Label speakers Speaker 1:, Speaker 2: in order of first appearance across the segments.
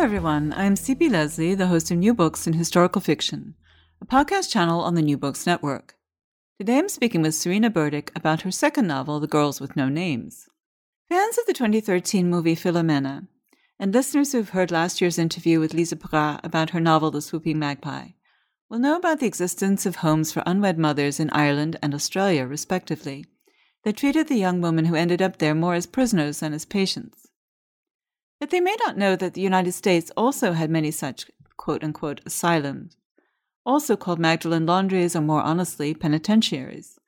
Speaker 1: everyone. I'm CP Lesley, the host of New Books in Historical Fiction, a podcast channel on the New Books Network. Today I'm speaking with Serena Burdick about her second novel, The Girls with No Names. Fans of the 2013 movie Philomena, and listeners who've heard last year's interview with Lisa Prat about her novel The Swooping Magpie, will know about the existence of homes for unwed mothers in Ireland and Australia, respectively, that treated the young women who ended up there more as prisoners than as patients. Yet they may not know that the United States also had many such quote unquote asylums, also called Magdalen laundries or more honestly, penitentiaries.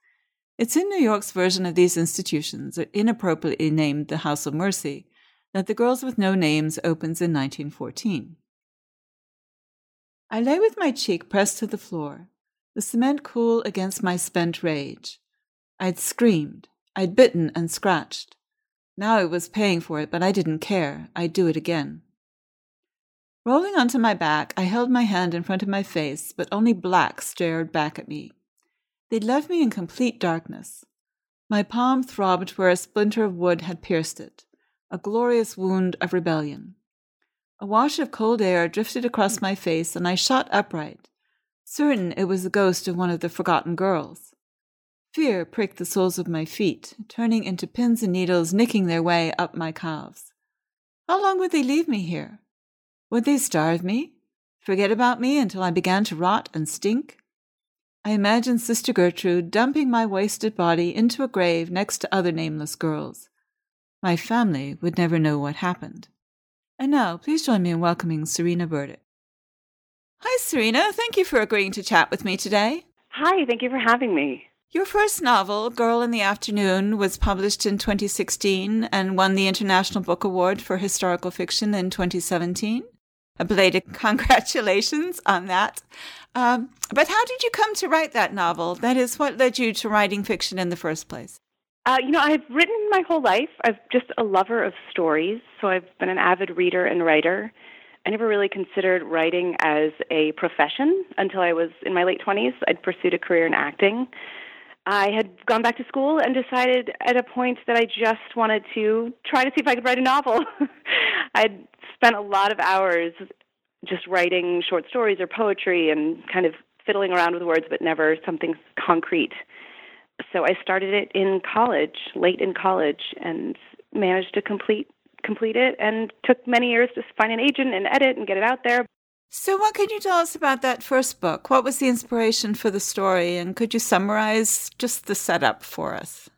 Speaker 1: It's in New York's version of these institutions, inappropriately named the House of Mercy, that The Girls with No Names opens in 1914. I lay with my cheek pressed to the floor, the cement cool against my spent rage. I'd screamed, I'd bitten and scratched. Now I was paying for it, but I didn't care. I'd do it again. Rolling onto my back, I held my hand in front of my face, but only black stared back at me. They'd left me in complete darkness. My palm throbbed where a splinter of wood had pierced it, a glorious wound of rebellion. A wash of cold air drifted across my face, and I shot upright, certain it was the ghost of one of the forgotten girls. Fear pricked the soles of my feet, turning into pins and needles nicking their way up my calves. How long would they leave me here? Would they starve me? Forget about me until I began to rot and stink? I imagined Sister Gertrude dumping my wasted body into a grave next to other nameless girls. My family would never know what happened. And now, please join me in welcoming Serena Burdick. Hi, Serena. Thank you for agreeing to chat with me today.
Speaker 2: Hi, thank you for having me.
Speaker 1: Your first novel, Girl in the Afternoon, was published in 2016 and won the International Book Award for Historical Fiction in 2017. A belated congratulations on that. Um, but how did you come to write that novel? That is, what led you to writing fiction in the first place?
Speaker 2: Uh, you know, I've written my whole life. I'm just a lover of stories, so I've been an avid reader and writer. I never really considered writing as a profession until I was in my late 20s. I'd pursued a career in acting. I had gone back to school and decided at a point that I just wanted to try to see if I could write a novel. I'd spent a lot of hours just writing short stories or poetry and kind of fiddling around with words, but never something concrete. So I started it in college, late in college, and managed to complete complete it and took many years to find an agent and edit and get it out there
Speaker 1: so, what can you tell us about that first book? What was the inspiration for the story? And could you summarize just the setup for us?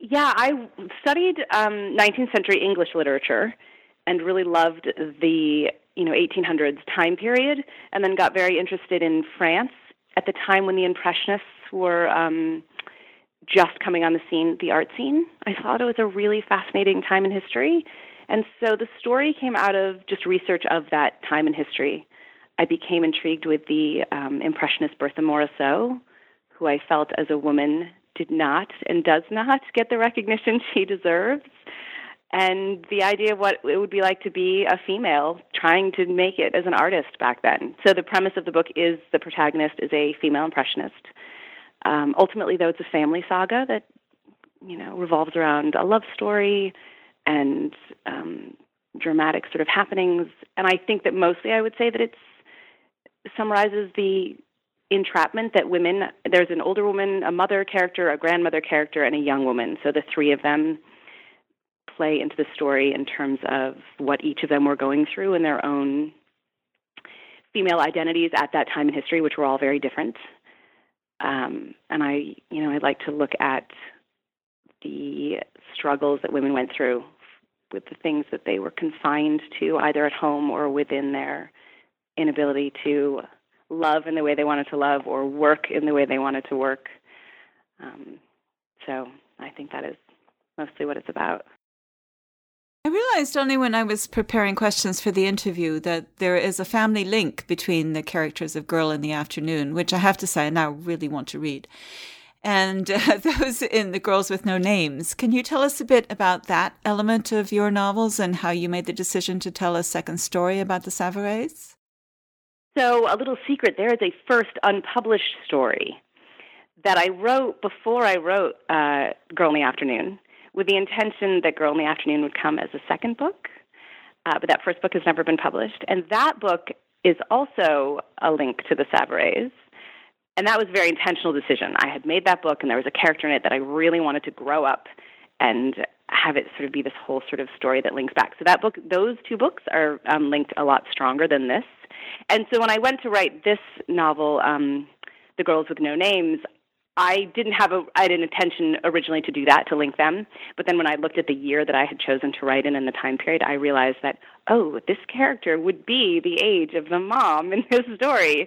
Speaker 2: Yeah, I studied um, 19th century English literature and really loved the you know 1800s time period, and then got very interested in France at the time when the Impressionists were um, just coming on the scene, the art scene. I thought it was a really fascinating time in history, and so the story came out of just research of that time in history. I became intrigued with the um, Impressionist Bertha Morisot, who I felt as a woman did not and does not get the recognition she deserves. And the idea of what it would be like to be a female trying to make it as an artist back then. So the premise of the book is the protagonist is a female impressionist. Um, ultimately, though, it's a family saga that you know revolves around a love story, and um, dramatic sort of happenings. And I think that mostly I would say that it summarizes the entrapment that women there's an older woman, a mother character, a grandmother character, and a young woman. So the three of them play into the story in terms of what each of them were going through in their own female identities at that time in history, which were all very different. Um, and I, you know, I'd like to look at the struggles that women went through with the things that they were confined to either at home or within their inability to love in the way they wanted to love or work in the way they wanted to work. Um, so I think that is mostly what it's about.
Speaker 1: I realized only when I was preparing questions for the interview that there is a family link between the characters of Girl in the Afternoon, which I have to say I now really want to read and uh, those in The Girls with No Names. Can you tell us a bit about that element of your novels and how you made the decision to tell a second story about the Savarays?
Speaker 2: So, a little secret there is a first unpublished story that I wrote before I wrote uh, Girl in the Afternoon, with the intention that Girl in the Afternoon would come as a second book. uh, but that first book has never been published. And that book is also a link to the Savarays. And that was a very intentional decision. I had made that book, and there was a character in it that I really wanted to grow up and have it sort of be this whole sort of story that links back. So that book, those two books are um, linked a lot stronger than this. And so when I went to write this novel, um, The Girls with No Names, I didn't have a I had an intention originally to do that to link them, but then when I looked at the year that I had chosen to write in and the time period, I realized that oh, this character would be the age of the mom in this story.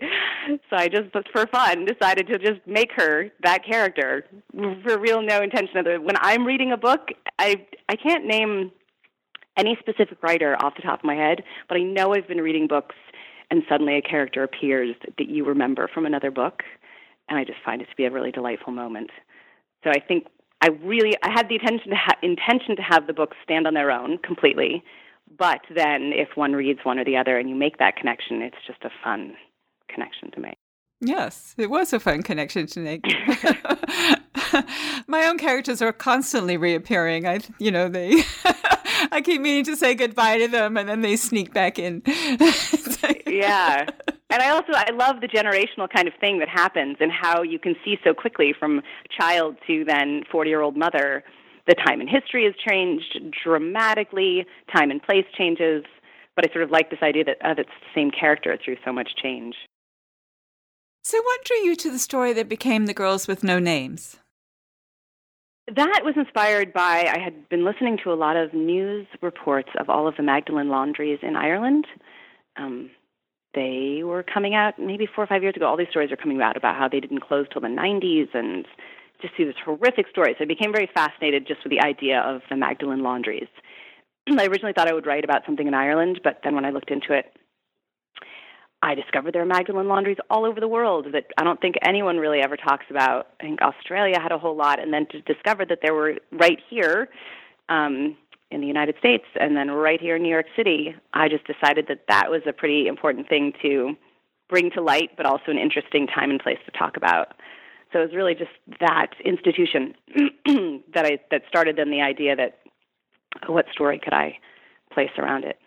Speaker 2: So I just for fun decided to just make her that character for real no intention of it. When I'm reading a book, I I can't name any specific writer off the top of my head, but I know I've been reading books and suddenly a character appears that you remember from another book and I just find it to be a really delightful moment. So I think I really I had the intention to ha- intention to have the books stand on their own completely, but then if one reads one or the other and you make that connection, it's just a fun connection to make.
Speaker 1: Yes, it was a fun connection to make. My own characters are constantly reappearing. I, you know, they. I keep meaning to say goodbye to them, and then they sneak back in.
Speaker 2: yeah, and I also I love the generational kind of thing that happens and how you can see so quickly from child to then 40-year-old mother the time in history has changed dramatically, time and place changes, but I sort of like this idea that uh, it's the same character through so much change.
Speaker 1: So what drew you to the story that became The Girls with No Names?
Speaker 2: That was inspired by I had been listening to a lot of news reports of all of the Magdalen laundries in Ireland. Um, they were coming out maybe four or five years ago. All these stories are coming out about how they didn't close till the 90s and just see this horrific stories. So I became very fascinated just with the idea of the Magdalen laundries. I originally thought I would write about something in Ireland, but then when I looked into it, I discovered there are Magdalen laundries all over the world that I don't think anyone really ever talks about. I think Australia had a whole lot, and then to discover that there were right here um, in the United States and then right here in New York City, I just decided that that was a pretty important thing to bring to light, but also an interesting time and place to talk about. So it was really just that institution that I that started then the idea that what story could I place around it.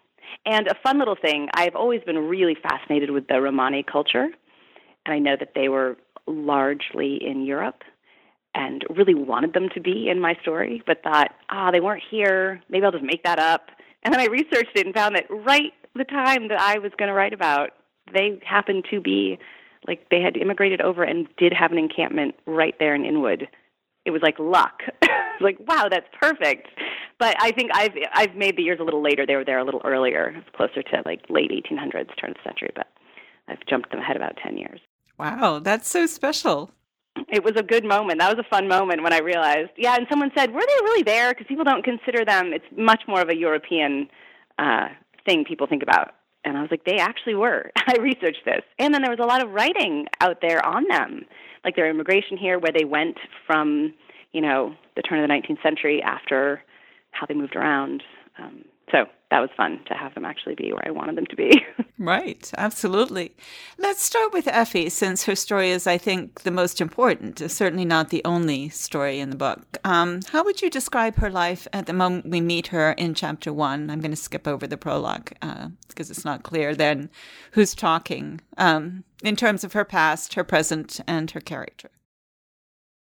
Speaker 2: And a fun little thing, I've always been really fascinated with the Romani culture, and I know that they were largely in Europe and really wanted them to be in my story, but thought, ah, oh, they weren't here. Maybe I'll just make that up. And then I researched it and found that right the time that I was going to write about, they happened to be like they had immigrated over and did have an encampment right there in Inwood. It was like luck. It was like, wow, that's perfect. But I think I've I've made the years a little later. They were there a little earlier, closer to like late 1800s, turn of the century. But I've jumped them ahead about 10 years.
Speaker 1: Wow, that's so special
Speaker 2: it was a good moment. That was a fun moment when I realized. Yeah, and someone said, "Were they really there?" Because people don't consider them. It's much more of a European uh, thing people think about. And I was like, "They actually were." I researched this, and then there was a lot of writing out there on them, like their immigration here, where they went from, you know, the turn of the 19th century after how they moved around. Um, so that was fun to have them actually be where I wanted them to be.
Speaker 1: right, absolutely. Let's start with Effie, since her story is, I think, the most important, certainly not the only story in the book. Um, how would you describe her life at the moment we meet her in chapter one? I'm going to skip over the prologue uh, because it's not clear then who's talking um, in terms of her past, her present, and her character.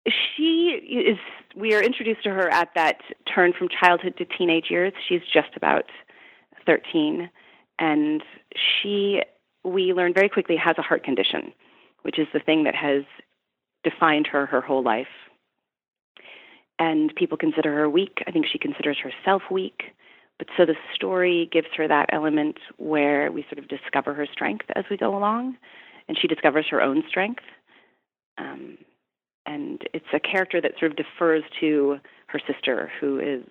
Speaker 2: She is we are introduced to her at that turn from childhood to teenage years. She's just about 13, and she, we learn very quickly, has a heart condition, which is the thing that has defined her her whole life. And people consider her weak. I think she considers herself weak. But so the story gives her that element where we sort of discover her strength as we go along, and she discovers her own strength. Um, and it's a character that sort of defers to her sister, who is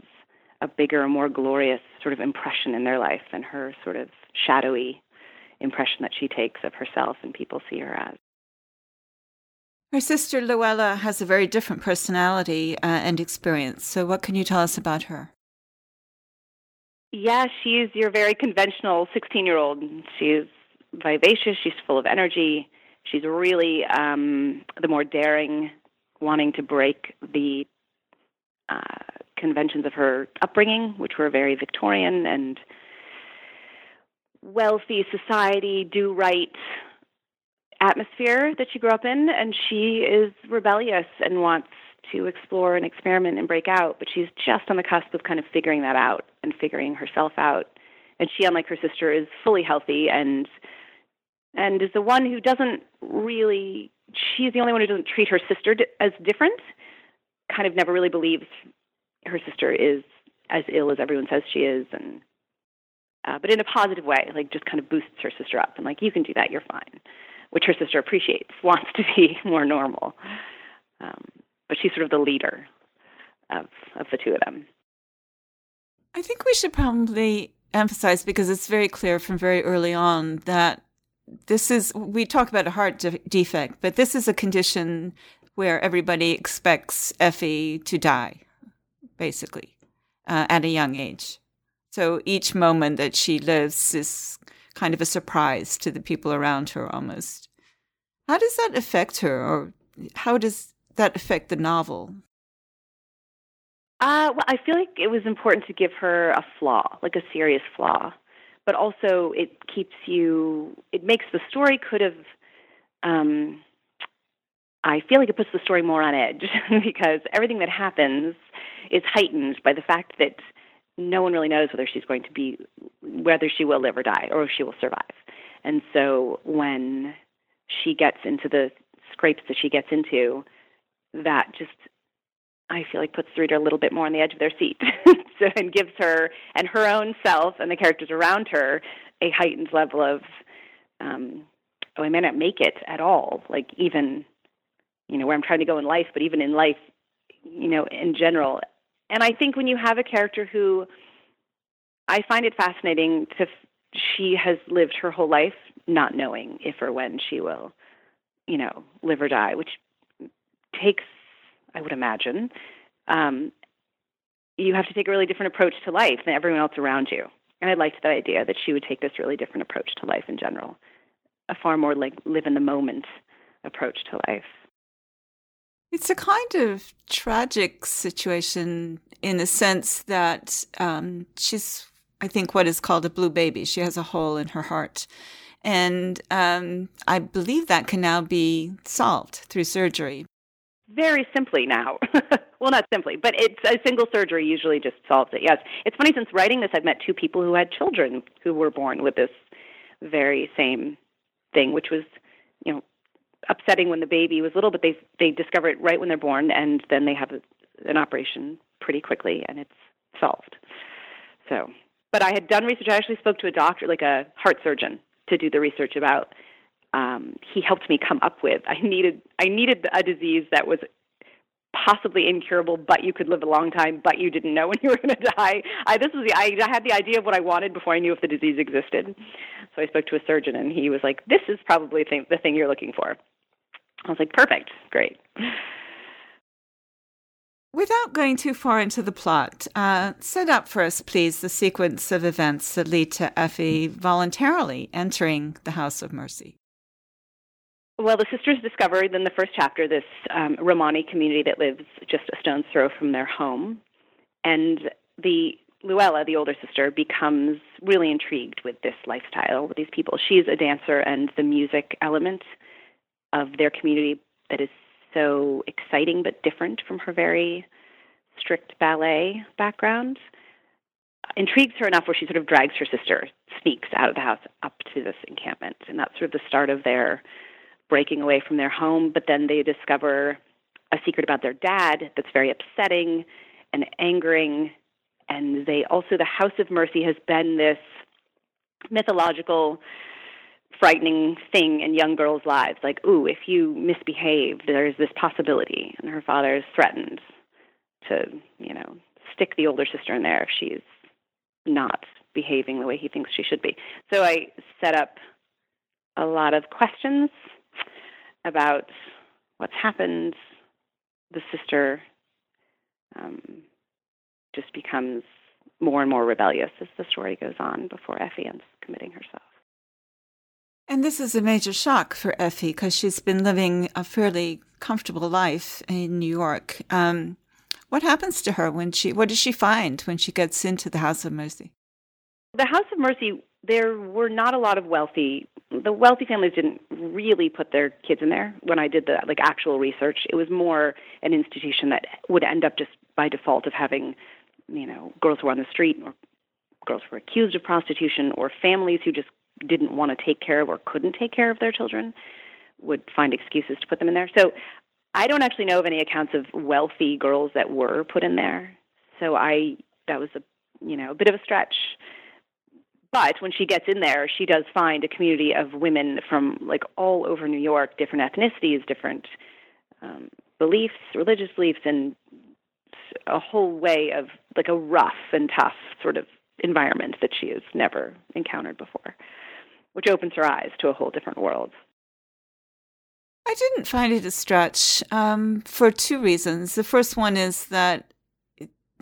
Speaker 2: a bigger, more glorious sort of impression in their life than her sort of shadowy impression that she takes of herself and people see her as.
Speaker 1: Her sister Luella has a very different personality uh, and experience. So, what can you tell us about her?
Speaker 2: Yeah, she's your very conventional 16 year old. She's vivacious, she's full of energy, she's really um, the more daring wanting to break the uh, conventions of her upbringing, which were very Victorian and wealthy society, do right atmosphere that she grew up in, and she is rebellious and wants to explore and experiment and break out, but she's just on the cusp of kind of figuring that out and figuring herself out. And she, unlike her sister, is fully healthy and and is the one who doesn't really. She's the only one who doesn't treat her sister as different. Kind of never really believes her sister is as ill as everyone says she is, and uh, but in a positive way, like just kind of boosts her sister up and like you can do that, you're fine, which her sister appreciates, wants to be more normal. Um, but she's sort of the leader of of the two of them.
Speaker 1: I think we should probably emphasize because it's very clear from very early on that this is we talk about a heart de- defect, but this is a condition where everybody expects Effie to die, basically, uh, at a young age. So each moment that she lives is kind of a surprise to the people around her almost. How does that affect her, or how does that affect the novel?
Speaker 2: Uh, well, I feel like it was important to give her a flaw, like a serious flaw, but also it keeps you. It makes the story could have. Um, I feel like it puts the story more on edge because everything that happens is heightened by the fact that no one really knows whether she's going to be, whether she will live or die, or if she will survive. And so when she gets into the scrapes that she gets into, that just I feel like puts the reader a little bit more on the edge of their seat, so, and gives her and her own self and the characters around her a heightened level of, um, oh, I may not make it at all. Like even, you know, where I'm trying to go in life, but even in life, you know, in general. And I think when you have a character who, I find it fascinating to, she has lived her whole life not knowing if or when she will, you know, live or die, which takes, I would imagine, um, you have to take a really different approach to life than everyone else around you. And I liked that idea that she would take this really different approach to life in general, a far more like live in the moment approach to life.
Speaker 1: It's a kind of tragic situation in the sense that um, she's, I think, what is called a blue baby. She has a hole in her heart. And um, I believe that can now be solved through surgery.
Speaker 2: Very simply now. well, not simply, but it's a single surgery usually just solves it. Yes. It's funny since writing this, I've met two people who had children who were born with this very same thing, which was, you know, upsetting when the baby was little, but they they discover it right when they're born, and then they have a, an operation pretty quickly, and it's solved. So, but I had done research. I actually spoke to a doctor, like a heart surgeon, to do the research about. Um, he helped me come up with. I needed I needed a disease that was possibly incurable, but you could live a long time, but you didn't know when you were going to die. I, this was the I, I had the idea of what I wanted before I knew if the disease existed. So I spoke to a surgeon, and he was like, "This is probably th- the thing you're looking for." I was like, "Perfect, great."
Speaker 1: Without going too far into the plot, uh, set up for us, please, the sequence of events that lead to Effie voluntarily entering the House of Mercy.
Speaker 2: Well, the sisters discovered in the first chapter this um, Romani community that lives just a stone's throw from their home. And the Luella, the older sister, becomes really intrigued with this lifestyle, with these people. She's a dancer, and the music element of their community that is so exciting but different from her very strict ballet background intrigues her enough where she sort of drags her sister, sneaks out of the house up to this encampment. And that's sort of the start of their breaking away from their home. But then they discover a secret about their dad that's very upsetting and angering. And they also, the House of Mercy has been this mythological frightening thing in young girls' lives. Like, ooh, if you misbehave, there's this possibility. And her father is threatened to, you know, stick the older sister in there if she's not behaving the way he thinks she should be. So I set up a lot of questions about what's happened. The sister um, just becomes more and more rebellious as the story goes on before Effie ends committing herself.
Speaker 1: And this is a major shock for Effie because she's been living a fairly comfortable life in New York. Um, what happens to her when she? What does she find when she gets into the House of Mercy?
Speaker 2: The House of Mercy there were not a lot of wealthy the wealthy families didn't really put their kids in there when I did the like actual research. It was more an institution that would end up just by default of having, you know, girls who were on the street or girls who were accused of prostitution or families who just didn't want to take care of or couldn't take care of their children would find excuses to put them in there. So I don't actually know of any accounts of wealthy girls that were put in there. So I that was a you know a bit of a stretch but when she gets in there, she does find a community of women from like all over New York, different ethnicities, different um, beliefs, religious beliefs, and a whole way of like a rough and tough sort of environment that she has never encountered before, which opens her eyes to a whole different world.
Speaker 1: I didn't find it a stretch um, for two reasons. The first one is that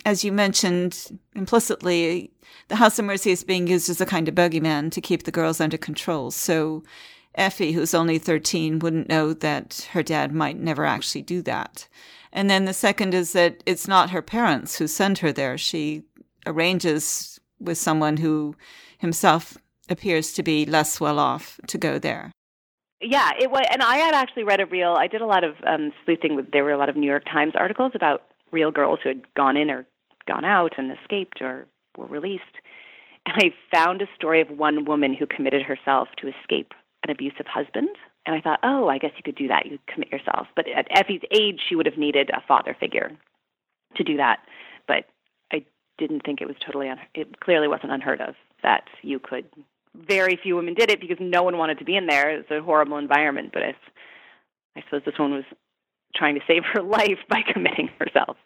Speaker 1: as you mentioned implicitly, the House of Mercy is being used as a kind of bogeyman to keep the girls under control. So Effie, who's only 13, wouldn't know that her dad might never actually do that. And then the second is that it's not her parents who send her there. She arranges with someone who himself appears to be less well off to go there.
Speaker 2: Yeah, it was, and I had actually read a real. I did a lot of um, sleuthing. With there were a lot of New York Times articles about real girls who had gone in or gone out and escaped or were released. And I found a story of one woman who committed herself to escape an abusive husband. And I thought, oh, I guess you could do that. You commit yourself. But at Effie's age, she would have needed a father figure to do that. But I didn't think it was totally, un- it clearly wasn't unheard of that you could. Very few women did it because no one wanted to be in there. It was a horrible environment. But I, I suppose this one was trying to save her life by committing herself.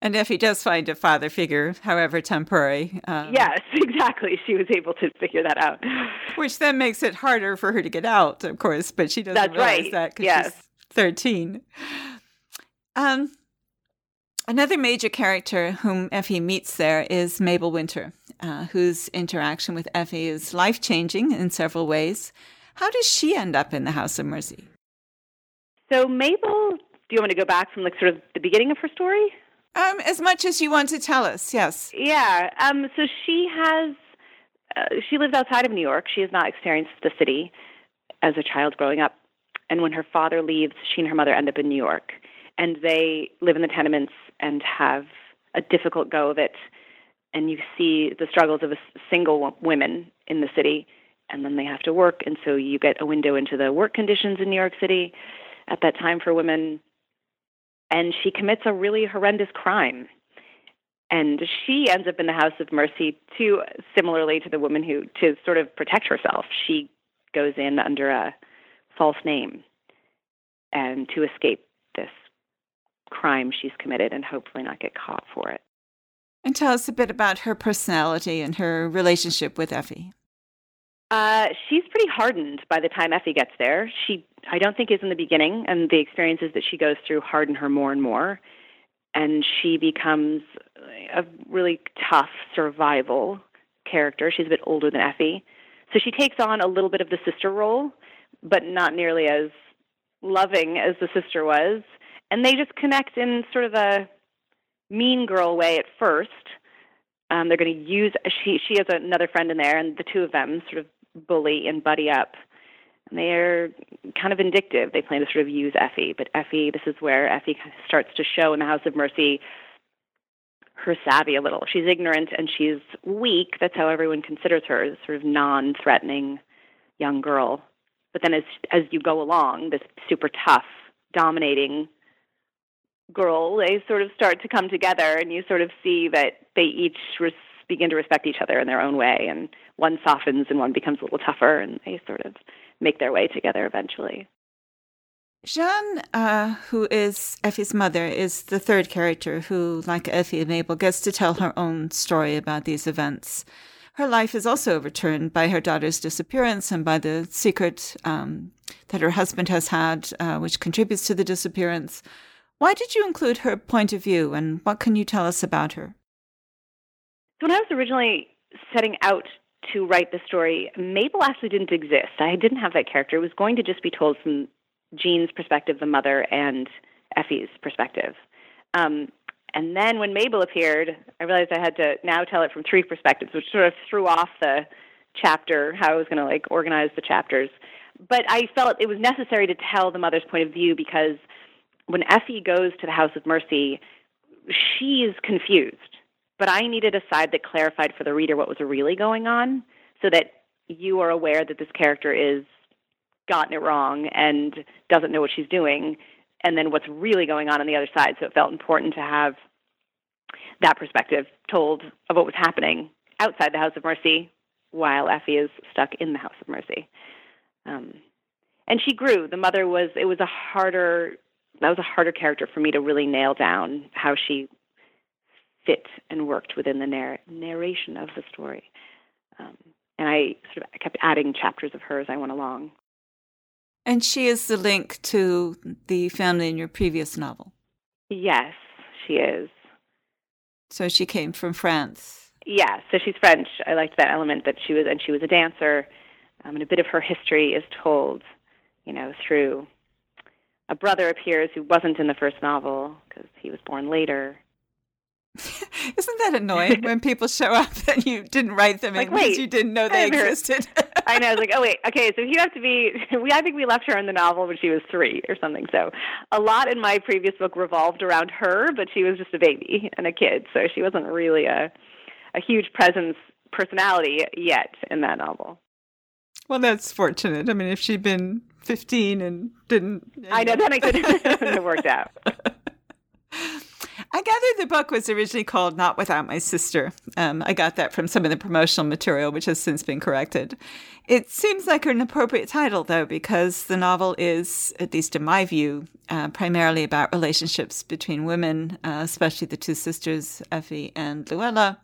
Speaker 1: And Effie does find a father figure, however temporary.
Speaker 2: Um, yes, exactly. She was able to figure that out.
Speaker 1: Which then makes it harder for her to get out, of course, but she doesn't
Speaker 2: That's
Speaker 1: realize
Speaker 2: right.
Speaker 1: that because
Speaker 2: yes.
Speaker 1: she's 13. Um, another major character whom Effie meets there is Mabel Winter, uh, whose interaction with Effie is life changing in several ways. How does she end up in the House of Mercy?
Speaker 2: So, Mabel, do you want me to go back from like sort of the beginning of her story?
Speaker 1: Um, as much as you want to tell us, yes.
Speaker 2: Yeah. Um, so she has, uh, she lives outside of New York. She has not experienced the city as a child growing up. And when her father leaves, she and her mother end up in New York. And they live in the tenements and have a difficult go of it. And you see the struggles of a single women in the city. And then they have to work. And so you get a window into the work conditions in New York City at that time for women and she commits a really horrendous crime. And she ends up in the House of Mercy too, similarly to the woman who, to sort of protect herself, she goes in under a false name and to escape this crime she's committed and hopefully not get caught for it.
Speaker 1: And tell us a bit about her personality and her relationship with Effie.
Speaker 2: Uh, she's pretty hardened by the time Effie gets there. She, I don't think, is in the beginning, and the experiences that she goes through harden her more and more. And she becomes a really tough survival character. She's a bit older than Effie. So she takes on a little bit of the sister role, but not nearly as loving as the sister was. And they just connect in sort of a mean girl way at first. Um, they're going to use she she has another friend in there, and the two of them sort of bully and buddy up. And they're kind of vindictive. They plan to sort of use Effie, but Effie, this is where Effie starts to show in the House of Mercy her savvy a little. She's ignorant and she's weak. That's how everyone considers her, as sort of non-threatening young girl. But then as as you go along, this super tough, dominating girl, they sort of start to come together, and you sort of see that they each res- begin to respect each other in their own way, and one softens and one becomes a little tougher, and they sort of make their way together eventually.
Speaker 1: Jeanne, uh, who is Effie's mother, is the third character who, like Effie and Mabel, gets to tell her own story about these events. Her life is also overturned by her daughter's disappearance and by the secret um, that her husband has had, uh, which contributes to the disappearance. Why did you include her point of view, and what can you tell us about her?
Speaker 2: So, when I was originally setting out to write the story, Mabel actually didn't exist. I didn't have that character. It was going to just be told from Jeanne's perspective, the mother, and Effie's perspective. Um, And then when Mabel appeared, I realized I had to now tell it from three perspectives, which sort of threw off the chapter, how I was going to like organize the chapters. But I felt it was necessary to tell the mother's point of view because when Effie goes to the House of Mercy, she's confused. But I needed a side that clarified for the reader what was really going on so that you are aware that this character is gotten it wrong and doesn't know what she's doing and then what's really going on on the other side. So it felt important to have that perspective told of what was happening outside the House of Mercy while Effie is stuck in the House of Mercy. Um, and she grew. The mother was. It was a harder. That was a harder character for me to really nail down how she fit and worked within the narr- narration of the story. Um, and I sort of kept adding chapters of her as I went along.
Speaker 1: And she is the link to the family in your previous novel.
Speaker 2: Yes, she is.
Speaker 1: So she came from France.
Speaker 2: Yeah, so she's French. I liked that element that she was, and she was a dancer. Um, and a bit of her history is told, you know, through a brother appears who wasn't in the first novel because he was born later.
Speaker 1: Isn't that annoying when people show up and you didn't write them
Speaker 2: like,
Speaker 1: in because you didn't know they existed?
Speaker 2: I know. I was like, oh wait, okay. So you have to be. We I think we left her in the novel when she was three or something. So a lot in my previous book revolved around her, but she was just a baby and a kid, so she wasn't really a a huge presence personality yet in that novel.
Speaker 1: Well, that's fortunate. I mean, if she'd been 15 and didn't.
Speaker 2: I know, then it could have worked out.
Speaker 1: I gather the book was originally called Not Without My Sister. Um, I got that from some of the promotional material, which has since been corrected. It seems like an appropriate title, though, because the novel is, at least in my view, uh, primarily about relationships between women, uh, especially the two sisters, Effie and Luella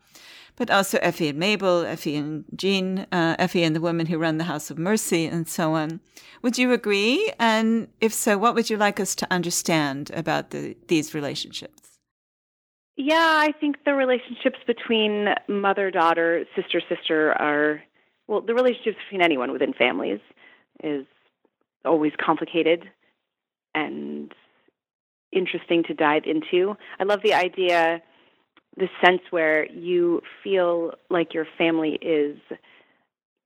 Speaker 1: but also Effie and Mabel, Effie and Jeanne, uh, Effie and the women who run the House of Mercy, and so on. Would you agree? And if so, what would you like us to understand about the, these relationships?
Speaker 2: Yeah, I think the relationships between mother daughter, sister sister are, well, the relationships between anyone within families is always complicated and interesting to dive into. I love the idea the sense where you feel like your family is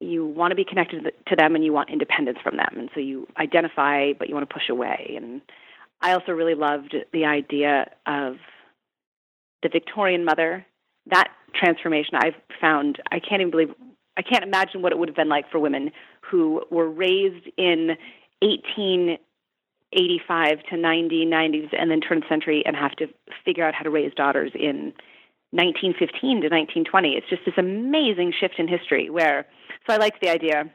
Speaker 2: you want to be connected to them and you want independence from them and so you identify but you want to push away and i also really loved the idea of the victorian mother that transformation i've found i can't even believe i can't imagine what it would have been like for women who were raised in 1885 to 90 90s and then turn century and have to figure out how to raise daughters in 1915 to 1920. It's just this amazing shift in history where, so I like the idea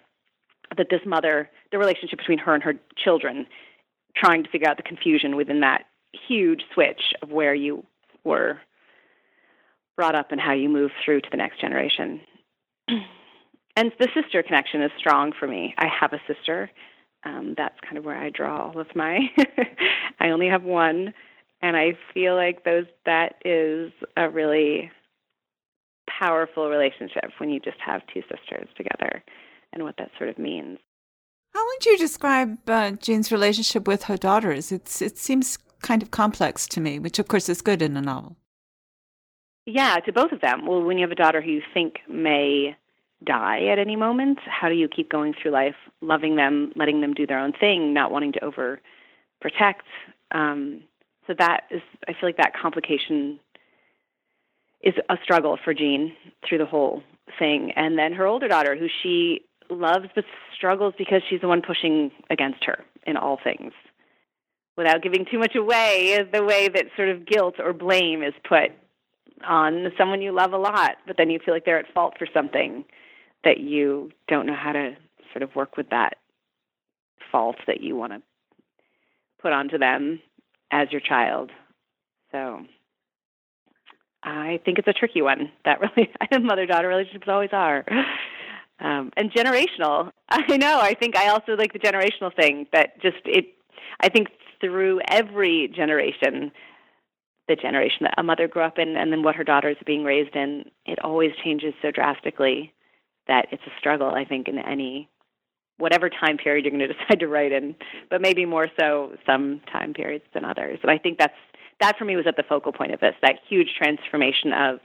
Speaker 2: that this mother, the relationship between her and her children, trying to figure out the confusion within that huge switch of where you were brought up and how you move through to the next generation. and the sister connection is strong for me. I have a sister. Um, that's kind of where I draw all of my. I only have one and I feel like those that is a really powerful relationship when you just have two sisters together and what that sort of means.
Speaker 1: How would you describe uh, Jeanne's relationship with her daughters? It's it seems kind of complex to me, which of course is good in a novel.
Speaker 2: Yeah, to both of them. Well, when you have a daughter who you think may die at any moment, how do you keep going through life, loving them, letting them do their own thing, not wanting to over protect? Um, so that is, I feel like that complication is a struggle for Jeanne through the whole thing. And then her older daughter, who she loves but struggles because she's the one pushing against her in all things. Without giving too much away, the way that sort of guilt or blame is put on someone you love a lot, but then you feel like they're at fault for something that you don't know how to sort of work with that fault that you want to put onto them as your child. So I think it's a tricky one. That really, mother daughter relationships always are. Um, and generational. I know. I think I also like the generational thing that just it. I think through every generation, the generation that a mother grew up in, and then what her daughters are being raised in, it always changes so drastically that it's a struggle. I think in any whatever time period you're going to decide to write in, but maybe more so some time periods than others. And I think that's that for me was at the focal point of this. That huge transformation of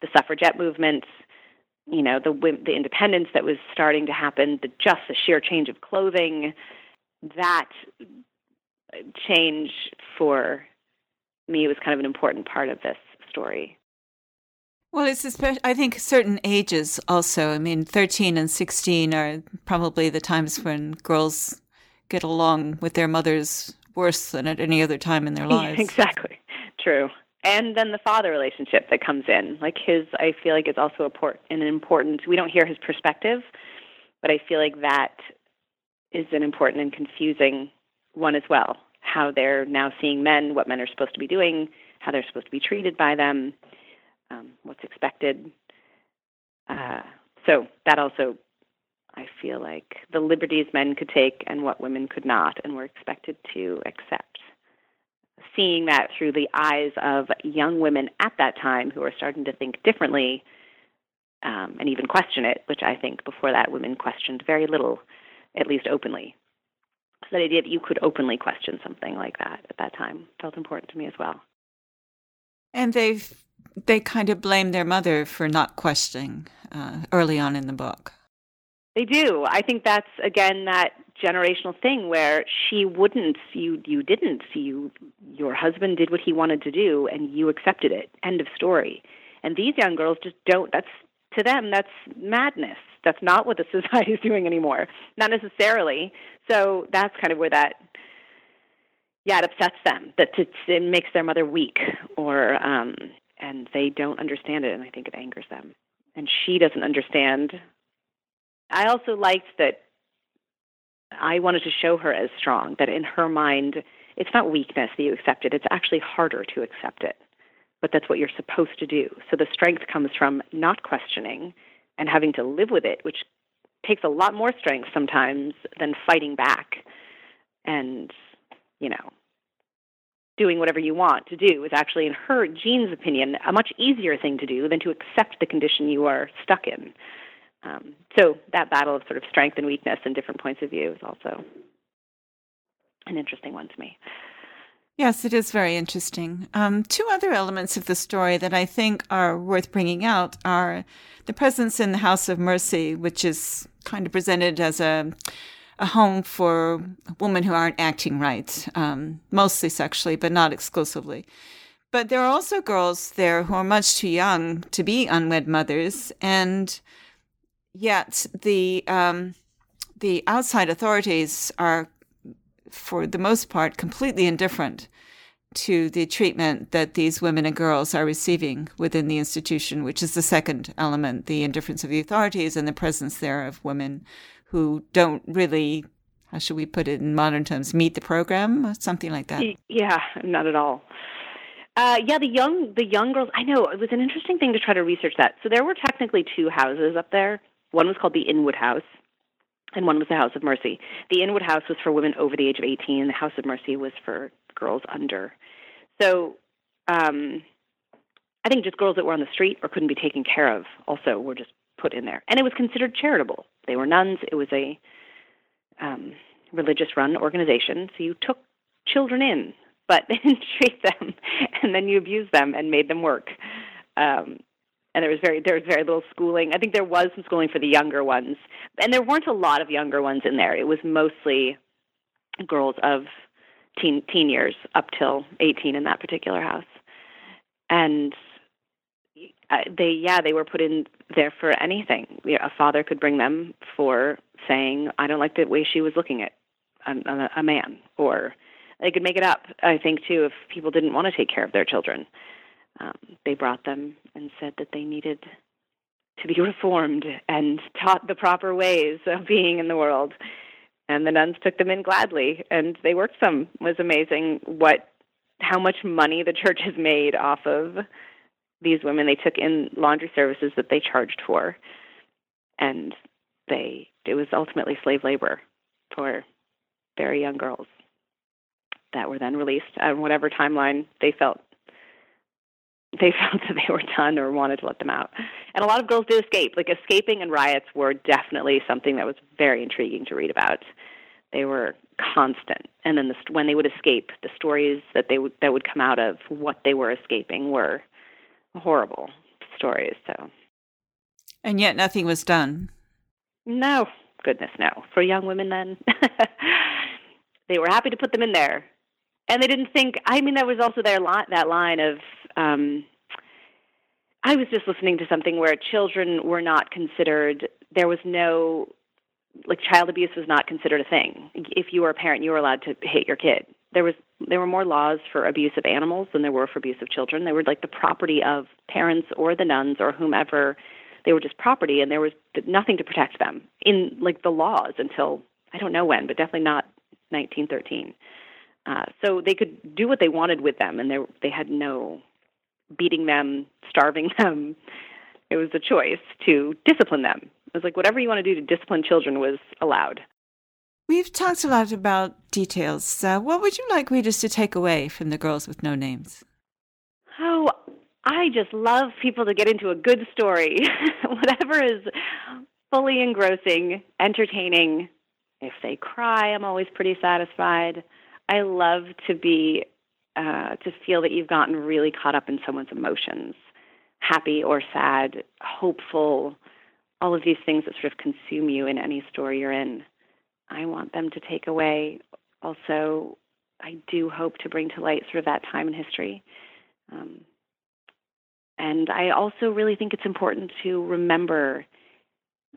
Speaker 2: the suffragette movement, you know, the the independence that was starting to happen, the just the sheer change of clothing, that change for me was kind of an important part of this story.
Speaker 1: Well, it's especially, I think certain ages also. I mean, 13 and 16 are probably the times when girls get along with their mothers worse than at any other time in their lives.
Speaker 2: Yeah, exactly. True. And then the father relationship that comes in. Like his, I feel like is also an important, we don't hear his perspective, but I feel like that is an important and confusing one as well. How they're now seeing men, what men are supposed to be doing, how they're supposed to be treated by them um, what's expected. Uh, so that also, I feel like the liberties men could take and what women could not, and were expected to accept. Seeing that through the eyes of young women at that time who are starting to think differently um, and even question it, which I think before that women questioned very little, at least openly. So the idea that you could openly question something like that at that time felt important to me as well.
Speaker 1: And they've they kind of blame their mother for not questioning uh, early on in the book.
Speaker 2: They do. I think that's again that generational thing where she wouldn't, you you didn't, you your husband did what he wanted to do, and you accepted it. End of story. And these young girls just don't. That's to them that's madness. That's not what the society is doing anymore. Not necessarily. So that's kind of where that yeah, it upsets them that it makes their mother weak or um, and they don't understand it and i think it angers them and she doesn't understand i also liked that i wanted to show her as strong that in her mind it's not weakness that you accept it it's actually harder to accept it but that's what you're supposed to do so the strength comes from not questioning and having to live with it which takes a lot more strength sometimes than fighting back and you know doing whatever you want to do is actually, in her, Jeanne's opinion, a much easier thing to do than to accept the condition you are stuck in. Um, so that battle of sort of strength and weakness and different points of view is also an interesting one to me.
Speaker 1: Yes, it is very interesting. Um, two other elements of the story that I think are worth bringing out are the presence in the House of Mercy, which is kind of presented as a a home for women who aren't acting right, um, mostly sexually, but not exclusively. But there are also girls there who are much too young to be unwed mothers, and yet the um, the outside authorities are, for the most part, completely indifferent to the treatment that these women and girls are receiving within the institution, which is the second element the indifference of the authorities and the presence there of women who don't really, how should we put it in modern terms, meet the program, something like that.
Speaker 2: Yeah, not at all. Uh, yeah, the young the young girls. I know it was an interesting thing to try to research that. So there were technically two houses up there. One was called the Inwood House, and one was the House of Mercy. The Inwood House was for women over the age of eighteen. The House of Mercy was for girls under. So, um, I think just girls that were on the street or couldn't be taken care of also were just put in there, and it was considered charitable. They were nuns. It was a um, religious-run organization, so you took children in, but they didn't treat them, and then you abused them and made them work. Um, and there was very there was very little schooling. I think there was some schooling for the younger ones, and there weren't a lot of younger ones in there. It was mostly girls of teen teen years up till 18 in that particular house. And uh, they yeah they were put in there for anything. A father could bring them for saying I don't like the way she was looking at a, a man, or they could make it up. I think too if people didn't want to take care of their children, um, they brought them and said that they needed to be reformed and taught the proper ways of being in the world. And the nuns took them in gladly, and they worked some. It was amazing what how much money the church has made off of these women they took in laundry services that they charged for and they it was ultimately slave labor for very young girls that were then released on whatever timeline they felt they felt that they were done or wanted to let them out. And a lot of girls did escape. Like escaping and riots were definitely something that was very intriguing to read about. They were constant. And then the, when they would escape, the stories that they would that would come out of what they were escaping were horrible stories. So,
Speaker 1: and yet nothing was done.
Speaker 2: No, goodness, no. For young women, then they were happy to put them in there, and they didn't think. I mean, that was also their line. That line of. Um, I was just listening to something where children were not considered. There was no like child abuse was not considered a thing. If you were a parent, you were allowed to hit your kid. There was there were more laws for abuse of animals than there were for abuse of children. They were like the property of parents or the nuns or whomever. They were just property, and there was nothing to protect them in like the laws until I don't know when, but definitely not 1913. Uh, so they could do what they wanted with them, and they they had no beating them, starving them. It was a choice to discipline them it was like whatever you want to do to discipline children was allowed.
Speaker 1: We've talked a lot about details. Uh, what would you like readers to take away from The Girls with No Names?
Speaker 2: Oh, I just love people to get into a good story. Whatever is fully engrossing, entertaining. If they cry, I'm always pretty satisfied. I love to be uh, to feel that you've gotten really caught up in someone's emotions, happy or sad, hopeful, all of these things that sort of consume you in any story you're in. I want them to take away. Also, I do hope to bring to light sort of that time in history. Um, and I also really think it's important to remember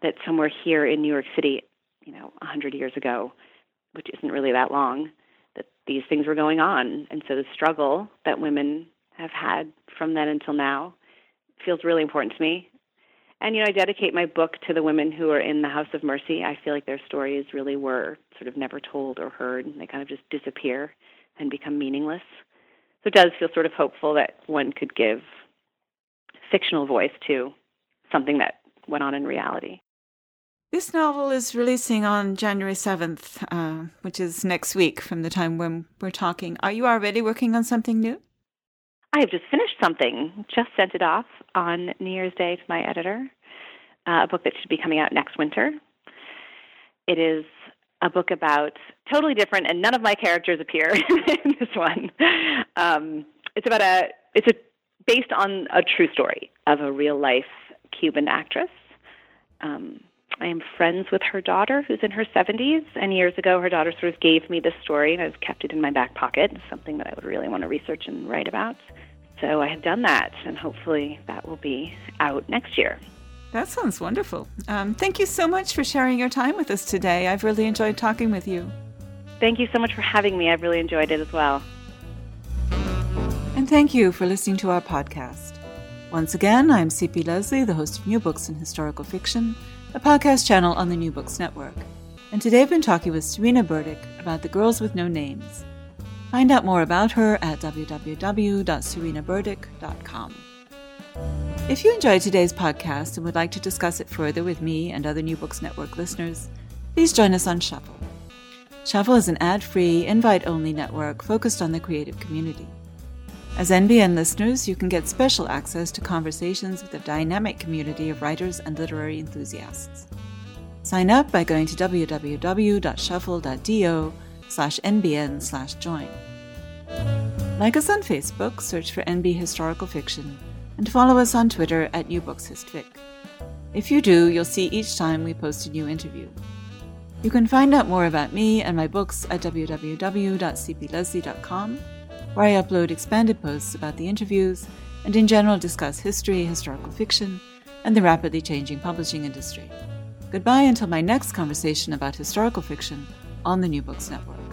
Speaker 2: that somewhere here in New York City, you know, 100 years ago, which isn't really that long, these things were going on. And so the struggle that women have had from then until now feels really important to me. And you know, I dedicate my book to the women who are in the House of Mercy. I feel like their stories really were sort of never told or heard. They kind of just disappear and become meaningless. So it does feel sort of hopeful that one could give fictional voice to something that went on in reality.
Speaker 1: This novel is releasing on January 7th, uh, which is next week from the time when we're talking. Are you already working on something new?
Speaker 2: I have just finished something, just sent it off on New Year's Day to my editor, uh, a book that should be coming out next winter. It is a book about totally different, and none of my characters appear in this one. Um, it's about a, it's a based on a true story of a real life Cuban actress. Um, I am friends with her daughter, who's in her 70s. And years ago, her daughter sort of gave me this story, and I've kept it in my back pocket. It's something that I would really want to research and write about. So I have done that, and hopefully that will be out next year.
Speaker 1: That sounds wonderful. Um, thank you so much for sharing your time with us today. I've really enjoyed talking with you.
Speaker 2: Thank you so much for having me. I've really enjoyed it as well.
Speaker 1: And thank you for listening to our podcast. Once again, I'm C.P. Lesley, the host of New Books in Historical Fiction, a podcast channel on the New Books Network. And today I've been talking with Serena Burdick about the Girls with No Names. Find out more about her at www.serenaburdick.com. If you enjoyed today's podcast and would like to discuss it further with me and other New Books Network listeners, please join us on Shuffle. Shuffle is an ad free, invite only network focused on the creative community. As NBN listeners, you can get special access to conversations with a dynamic community of writers and literary enthusiasts. Sign up by going to www.shuffle.do slash nbn slash join. Like us on Facebook, search for NB Historical Fiction, and follow us on Twitter at New Books Histfic. If you do, you'll see each time we post a new interview. You can find out more about me and my books at www.cplesley.com, where I upload expanded posts about the interviews and in general discuss history, historical fiction, and the rapidly changing publishing industry. Goodbye until my next conversation about historical fiction on the New Books Network.